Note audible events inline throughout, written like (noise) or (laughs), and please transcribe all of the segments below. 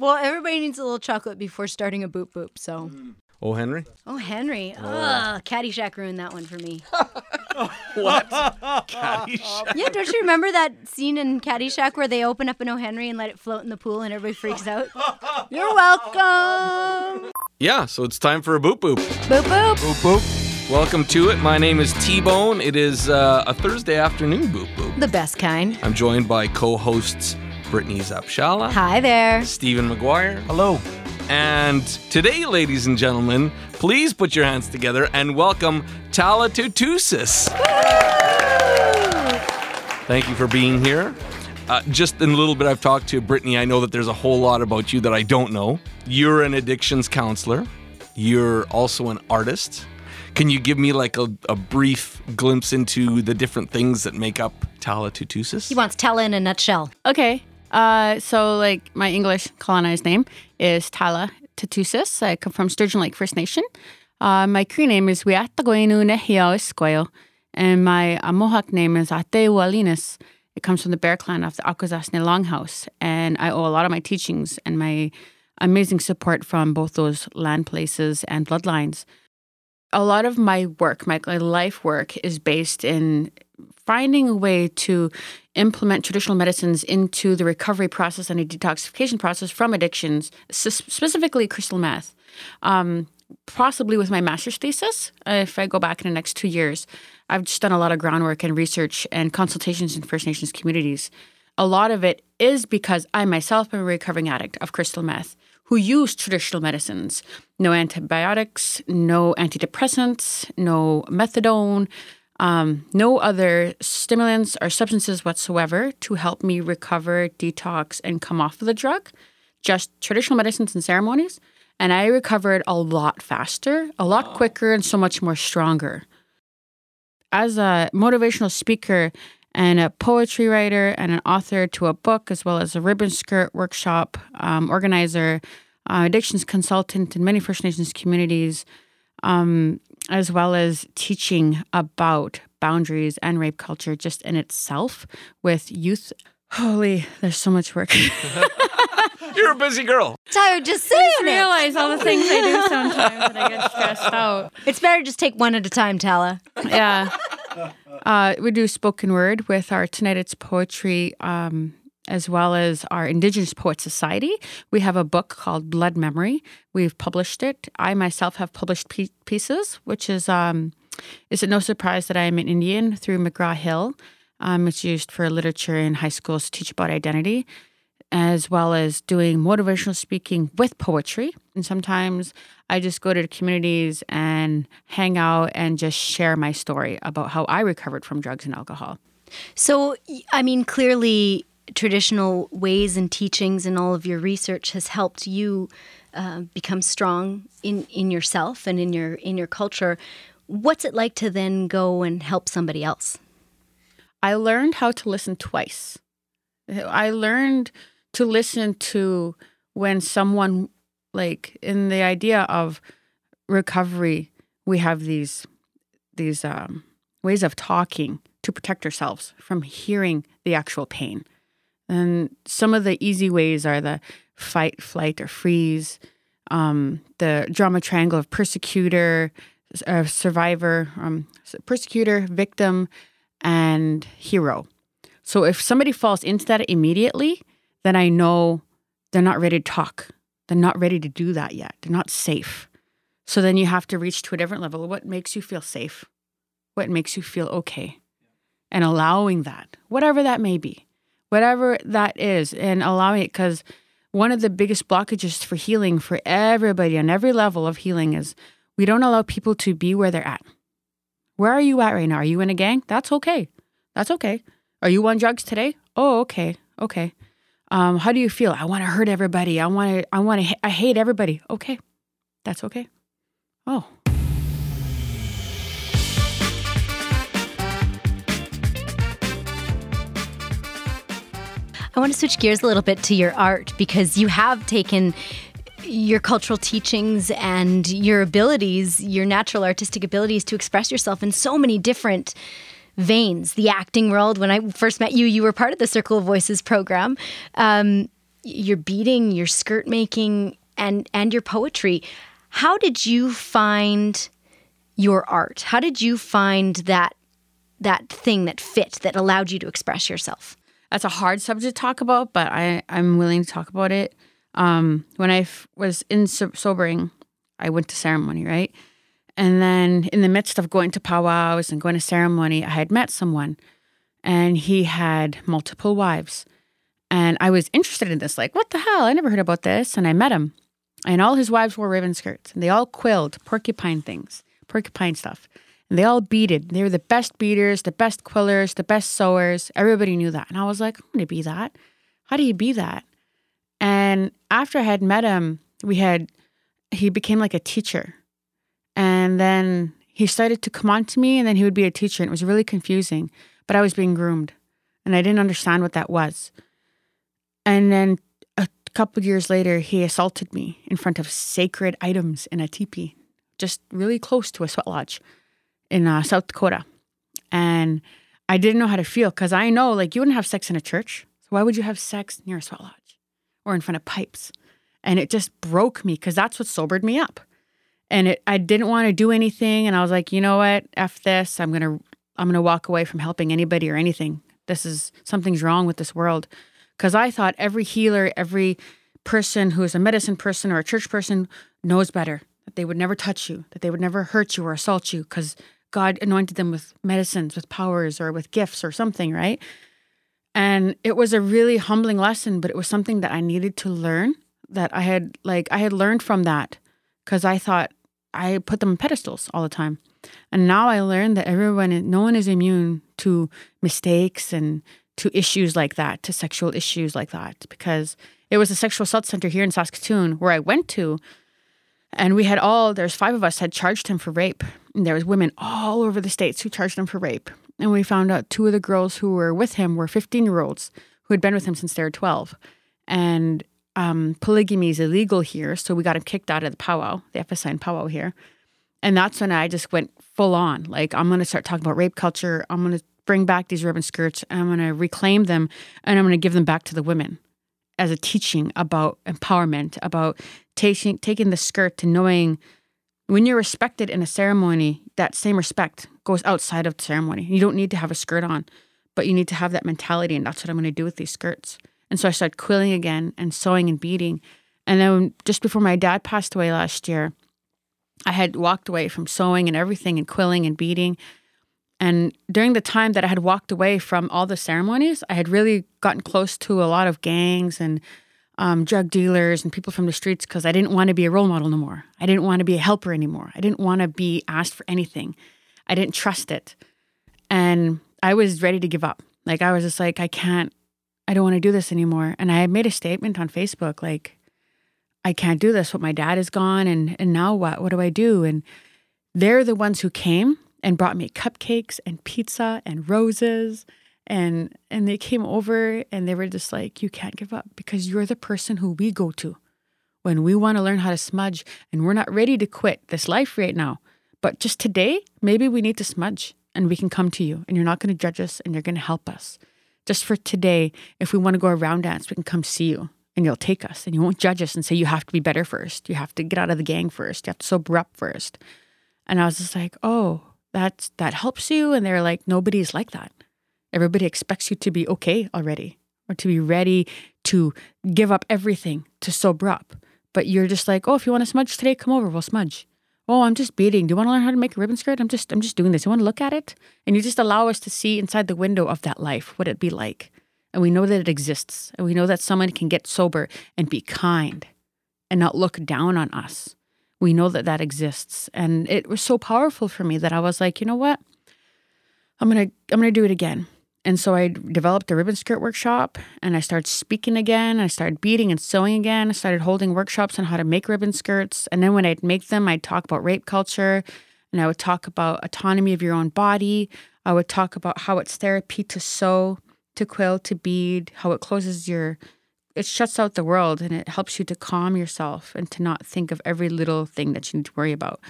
Well, everybody needs a little chocolate before starting a boop boop. So, Oh, Henry? oh Henry, ugh, Caddyshack ruined that one for me. (laughs) What? Caddyshack. yeah, don't you remember that scene in Caddyshack where they open up an O Henry and let it float in the pool and everybody freaks out? (laughs) You're welcome. Yeah, so it's time for a boop boop. Boop boop. Welcome to it. My name is T Bone. It is uh, a Thursday afternoon boop boop. The best kind. I'm joined by co hosts Brittany Zapshala, Hi there. Stephen McGuire, Hello. and today, ladies and gentlemen, please put your hands together and welcome Tala Tootoosis. Thank you for being here. Uh, just in a little bit, I've talked to Brittany. I know that there's a whole lot about you that I don't know. You're an addictions counselor. You're also an artist. Can you give me like a, a brief glimpse into the different things that make up Tala Tootoosis? He wants Tella in a nutshell. Okay. Uh, so like my English colonized name is Tala Tootoosis. I come from Sturgeon Lake First Nation. Uh, my Cree name is Wiatagoinu Nehiao Isquayo, and my uh, Mohawk name is Ate Walinis. It comes from the Bear Clan of the Akwesasne Longhouse, and I owe a lot of my teachings and my amazing support from both those land places and bloodlines. A lot of my work, my life work, is based in finding a way to implement traditional medicines into the recovery process and a detoxification process from addictions, specifically crystal meth. Um, possibly with my master's thesis, if I go back in the next two years, I've just done a lot of groundwork and research and consultations in First Nations communities. A lot of it is because I myself am a recovering addict of crystal meth who use traditional medicines. No antibiotics, no antidepressants, no methadone, um, no other stimulants or substances whatsoever to help me recover, detox, and come off of the drug. Just traditional medicines and ceremonies. And I recovered a lot faster, a lot quicker, and so much more stronger. As a motivational speaker and a poetry writer and an author to a book, as well as a ribbon skirt workshop um, organizer, uh, addictions consultant in many First Nations communities, um, as well as teaching about boundaries and rape culture just in itself with youth. Holy, there's so much work. (laughs) You're a busy girl. Tyler, just saying it. realize all the things I do sometimes that I get stressed (laughs) out. It's better just take one at a time, Tala. Yeah. Uh, we do spoken word with our Tonight It's Poetry, um, as well as our Indigenous Poet Society. We have a book called Blood Memory. We've published it. I myself have published pieces, which is um, is it no surprise that I am an Indian through McGraw Hill. Um, it's used for literature in high schools to teach about identity, as well as doing motivational speaking with poetry. And sometimes I just go to communities and hang out and just share my story about how I recovered from drugs and alcohol. So, I mean, clearly, traditional ways and teachings and all of your research has helped you uh, become strong in, in yourself and in your in your culture. What's it like to then go and help somebody else? I learned how to listen twice. I learned to listen to when someone, like in the idea of recovery, we have these these um, ways of talking to protect ourselves from hearing the actual pain. And some of the easy ways are the fight, flight, or freeze, um, the drama triangle of persecutor, uh, survivor, um, persecutor, victim, and hero. So if somebody falls into that immediately, then I know they're not ready to talk. They're not ready to do that yet. They're not safe. So then you have to reach to a different level. What makes you feel safe? What makes you feel okay? And allowing that, whatever that may be, whatever that is, and allowing it because one of the biggest blockages for healing for everybody on every level of healing is we don't allow people to be where they're at. Where are you at right now? Are you in a gang? That's okay. That's okay. Are you on drugs today? Oh, okay. Okay. Um, how do you feel? I want to hurt everybody. I want to. I want to. I hate everybody. Okay, that's okay. Oh, I want to switch gears a little bit to your art because you have taken your cultural teachings and your abilities, your natural artistic abilities to express yourself in so many different veins. The acting world, when I first met you, you were part of the Circle of Voices program. Um, your beading, your skirt making, and and your poetry. How did you find your art? How did you find that that thing that fit that allowed you to express yourself? That's a hard subject to talk about, but I I'm willing to talk about it. Um, when I f- was in so- sobering, I went to ceremony, right? And then in the midst of going to powwows and going to ceremony, I had met someone and he had multiple wives. And I was interested in this, like, what the hell? I never heard about this. And I met him. And all his wives wore ribbon skirts and they all quilled porcupine things, porcupine stuff. And they all beaded. They were the best beaters, the best quillers, the best sewers. Everybody knew that. And I was like, I'm going to be that. How do you be that? And after I had met him, we had, he became like a teacher. And then he started to come on to me and then he would be a teacher. And it was really confusing, but I was being groomed and I didn't understand what that was. And then a couple years later, he assaulted me in front of sacred items in a teepee, just really close to a sweat lodge in uh, South Dakota. And I didn't know how to feel because I know, like, you wouldn't have sex in a church. So why would you have sex near a sweat lodge? or in front of pipes. And it just broke me because that's what sobered me up. And it, I didn't want to do anything. And I was like, you know what? F this. I'm to, I'm to walk away from helping anybody or anything. This is, something's wrong with this world. Because I thought every healer, every person who is a medicine person or a church person knows better, that they would never touch you, that they would never hurt you or assault you because God anointed them with medicines, with powers, or with gifts or something, right? And it was a really humbling lesson, but it was something that I needed to learn that I had like I had learned from that because I thought I put them on pedestals all the time. And now I learned that everyone no one is immune to mistakes and to issues like that, to sexual issues like that because it was a sexual assault center here in Saskatoon where I went to and we had all there's five of us had charged him for rape. And there was women all over the states who charged him for rape. And we found out two of the girls who were with him were 15 year olds who had been with him since they were 12. And um, polygamy is illegal here. So we got him kicked out of the powwow, the FSIN powwow here. And that's when I just went full on. Like, I'm going to start talking about rape culture. I'm going to bring back these ribbon skirts I'm going to reclaim them and I'm going to give them back to the women as a teaching about empowerment, about taking, taking the skirt to knowing when you're respected in a ceremony, that same respect goes outside of the ceremony. You don't need to have a skirt on, but you need to have that mentality. And that's what I'm going to do with these skirts. And so I started quilling again and sewing and beading. And then just before my dad passed away last year, I had walked away from sewing and everything and quilling and beading. And during the time that I had walked away from all the ceremonies, I had really gotten close to a lot of gangs and um, drug dealers and people from the streets because I didn't want to be a role model no more. I didn't want to be a helper anymore. I didn't want to be asked for anything. I didn't trust it. And I was ready to give up. Like, I was just like, I can't, I don't want to do this anymore. And I had made a statement on Facebook like, I can't do this. What my dad is gone, and and now what? What do I do? And they're the ones who came and brought me cupcakes and pizza and roses. And and they came over and they were just like you can't give up because you're the person who we go to. When we want to learn how to smudge and we're not ready to quit this life right now but just today maybe we need to smudge and we can come to you and you're not going to judge us and you're going to help us. Just for today if we want to go around dance we can come see you and you'll take us and you won't judge us and say you have to be better first. You have to get out of the gang first. You have to sober up first. And i was just like oh that's that helps you and they're like nobody's like that Everybody expects you to be okay already or to be ready to give up everything to sober up. But you're just like, oh, if you want to smudge today, come over, we'll smudge. Oh, I'm just beading. Do you want to learn how to make a ribbon skirt? I'm just I'm just doing this. You want to look at it? And you just allow us to see inside the window of that life, what it'd be like. And we know that it exists. And we know that someone can get sober and be kind and not look down on us. We know that that exists. And it was so powerful for me that I was like, you know what? I'm to I'm to do it again. And so I developed a ribbon skirt workshop and I started speaking again. I started beading and sewing again. I started holding workshops on how to make ribbon skirts. And then when I'd make them, I'd talk about rape culture and I would talk about autonomy of your own body. I would talk about how it's therapy to sew, to quill, to bead, how it closes your, it shuts out the world and it helps you to calm yourself and to not think of every little thing that you need to worry about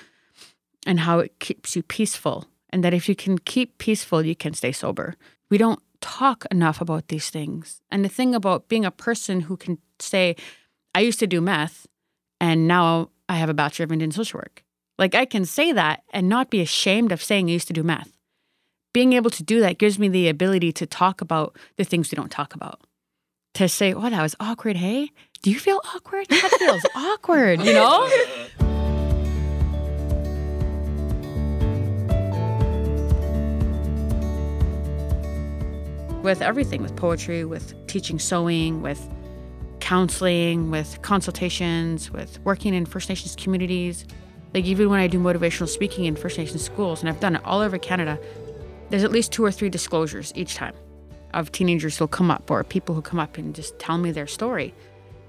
and how it keeps you peaceful. And that if you can keep peaceful, you can stay sober we don't talk enough about these things. And the thing about being a person who can say, I used to do meth and now I have a Bachelor of Indian Social Work. Like I can say that and not be ashamed of saying I used to do meth. Being able to do that gives me the ability to talk about the things we don't talk about. To say, oh, that was awkward, hey? Do you feel awkward? That feels (laughs) awkward, you know? with everything with poetry, with teaching sewing, with counseling, with consultations, with working in First Nations communities. Like, even when I do motivational speaking in First Nations schools, and I've done it all over Canada, there's at least two or three disclosures each time of teenagers who'll come up or people who come up and just tell me their story.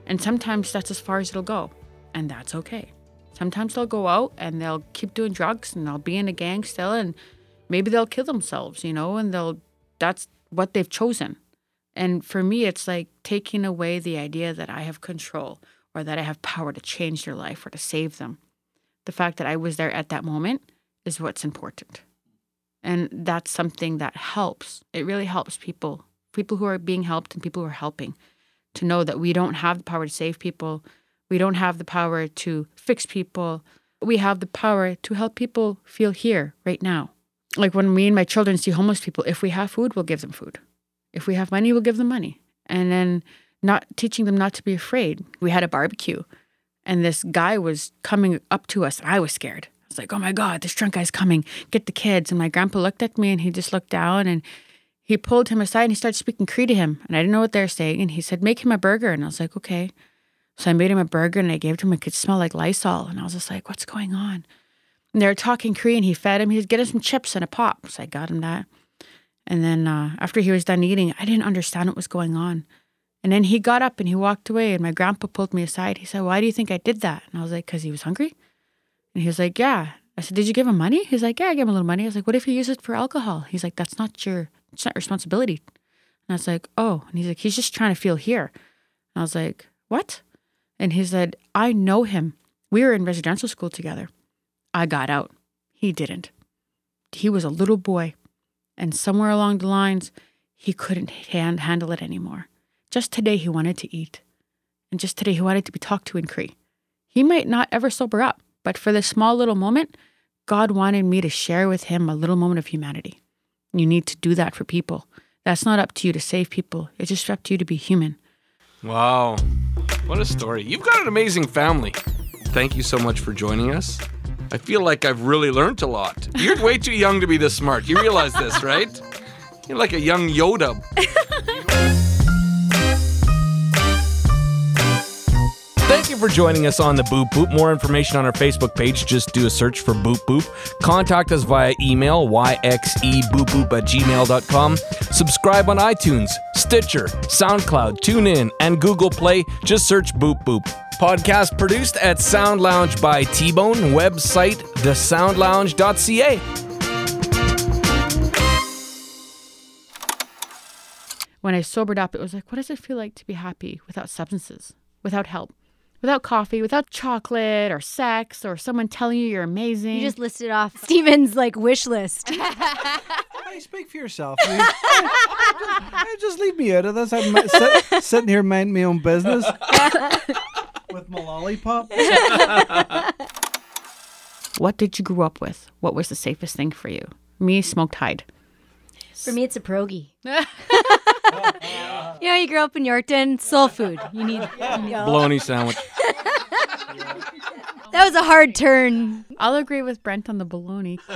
And sometimes that's as far as it'll go, and that's okay. Sometimes they'll go out and they'll keep doing drugs and they'll be in a gang still, and maybe they'll kill themselves, you know, and they'll that's what they've chosen. And for me, it's like taking away the idea that I have control or that I have power to change their life or to save them. The fact that I was there at that moment is what's important. And that's something that helps. It really helps people, people who are being helped and people who are helping, to know that we don't have the power to save people. We don't have the power to fix people. We have the power to help people feel here right now like when me and my children see homeless people, if we have food, we'll give them food. If we have money, we'll give them money. And then not teaching them not to be afraid. We had a barbecue and this guy was coming up to us. I was scared. Was like, oh my God, this drunk guy's coming. Get the kids. And my grandpa looked at me and he just looked down and he pulled him aside and he started speaking Cree to him. And I didn't know what they were saying. And he said, make him a burger. And I was like, okay. So I made him a burger and I gave it to him. It could smell like Lysol. And I was just like, what's going on? And they were talking Cree and He fed him. He was getting some chips and a pop. So I got him that. And then uh, after he was done eating, I didn't understand what was going on. And then he got up and he walked away. And my grandpa pulled me aside. He said, Why do you think I did that? And I was like, Because he was hungry. And he was like, Yeah. I said, Did you give him money? He's like, Yeah, I gave him a little money. I was like, What if he uses it for alcohol? He's like, That's not your, it's not responsibility. And I was like, Oh. And he's like, He's just trying to feel here. And I was like, What? And he said, I know him. We were in residential school together. I got out. He didn't. He was a little boy, and somewhere along the lines, he couldn't hand, handle it anymore. Just today, he wanted to eat. And just today, he wanted to be talked to in Cree. He might not ever sober up, but for this small little moment, God wanted me to share with him a little moment of humanity. You need to do that for people. That's not up to you to save people, it's just up to you to be human. Wow. What a story. You've got an amazing family. Thank you so much for joining us. I feel like I've really learned a lot. You're way too young to be this smart. You realize this, right? You're like a young Yoda. (laughs) Thank you for joining us on the Boop Boop. More information on our Facebook page. Just do a search for Boop Boop. Contact us via email, yxeboopboop at gmail.com. Subscribe on iTunes, Stitcher, SoundCloud, TuneIn, and Google Play. Just search Boop Boop. Podcast produced at Sound Lounge by T Bone. Website thesoundlounge.ca. When I sobered up, it was like, what does it feel like to be happy without substances, without help, without coffee, without chocolate or sex or someone telling you you're amazing? You just listed off Steven's like wish list. (laughs) Hey, speak for yourself. I mean, (laughs) hey, just leave me out of this. I'm sit, sitting here minding my own business (laughs) with my lollipop. what did you grow up with? What was the safest thing for you? Me, smoked hide. For me, it's a pierogi. You know, you grew up in Yorkton, soul food. You need, you need Bologna sandwich. that was a hard turn. I'll agree with Brent on the bologna. (laughs)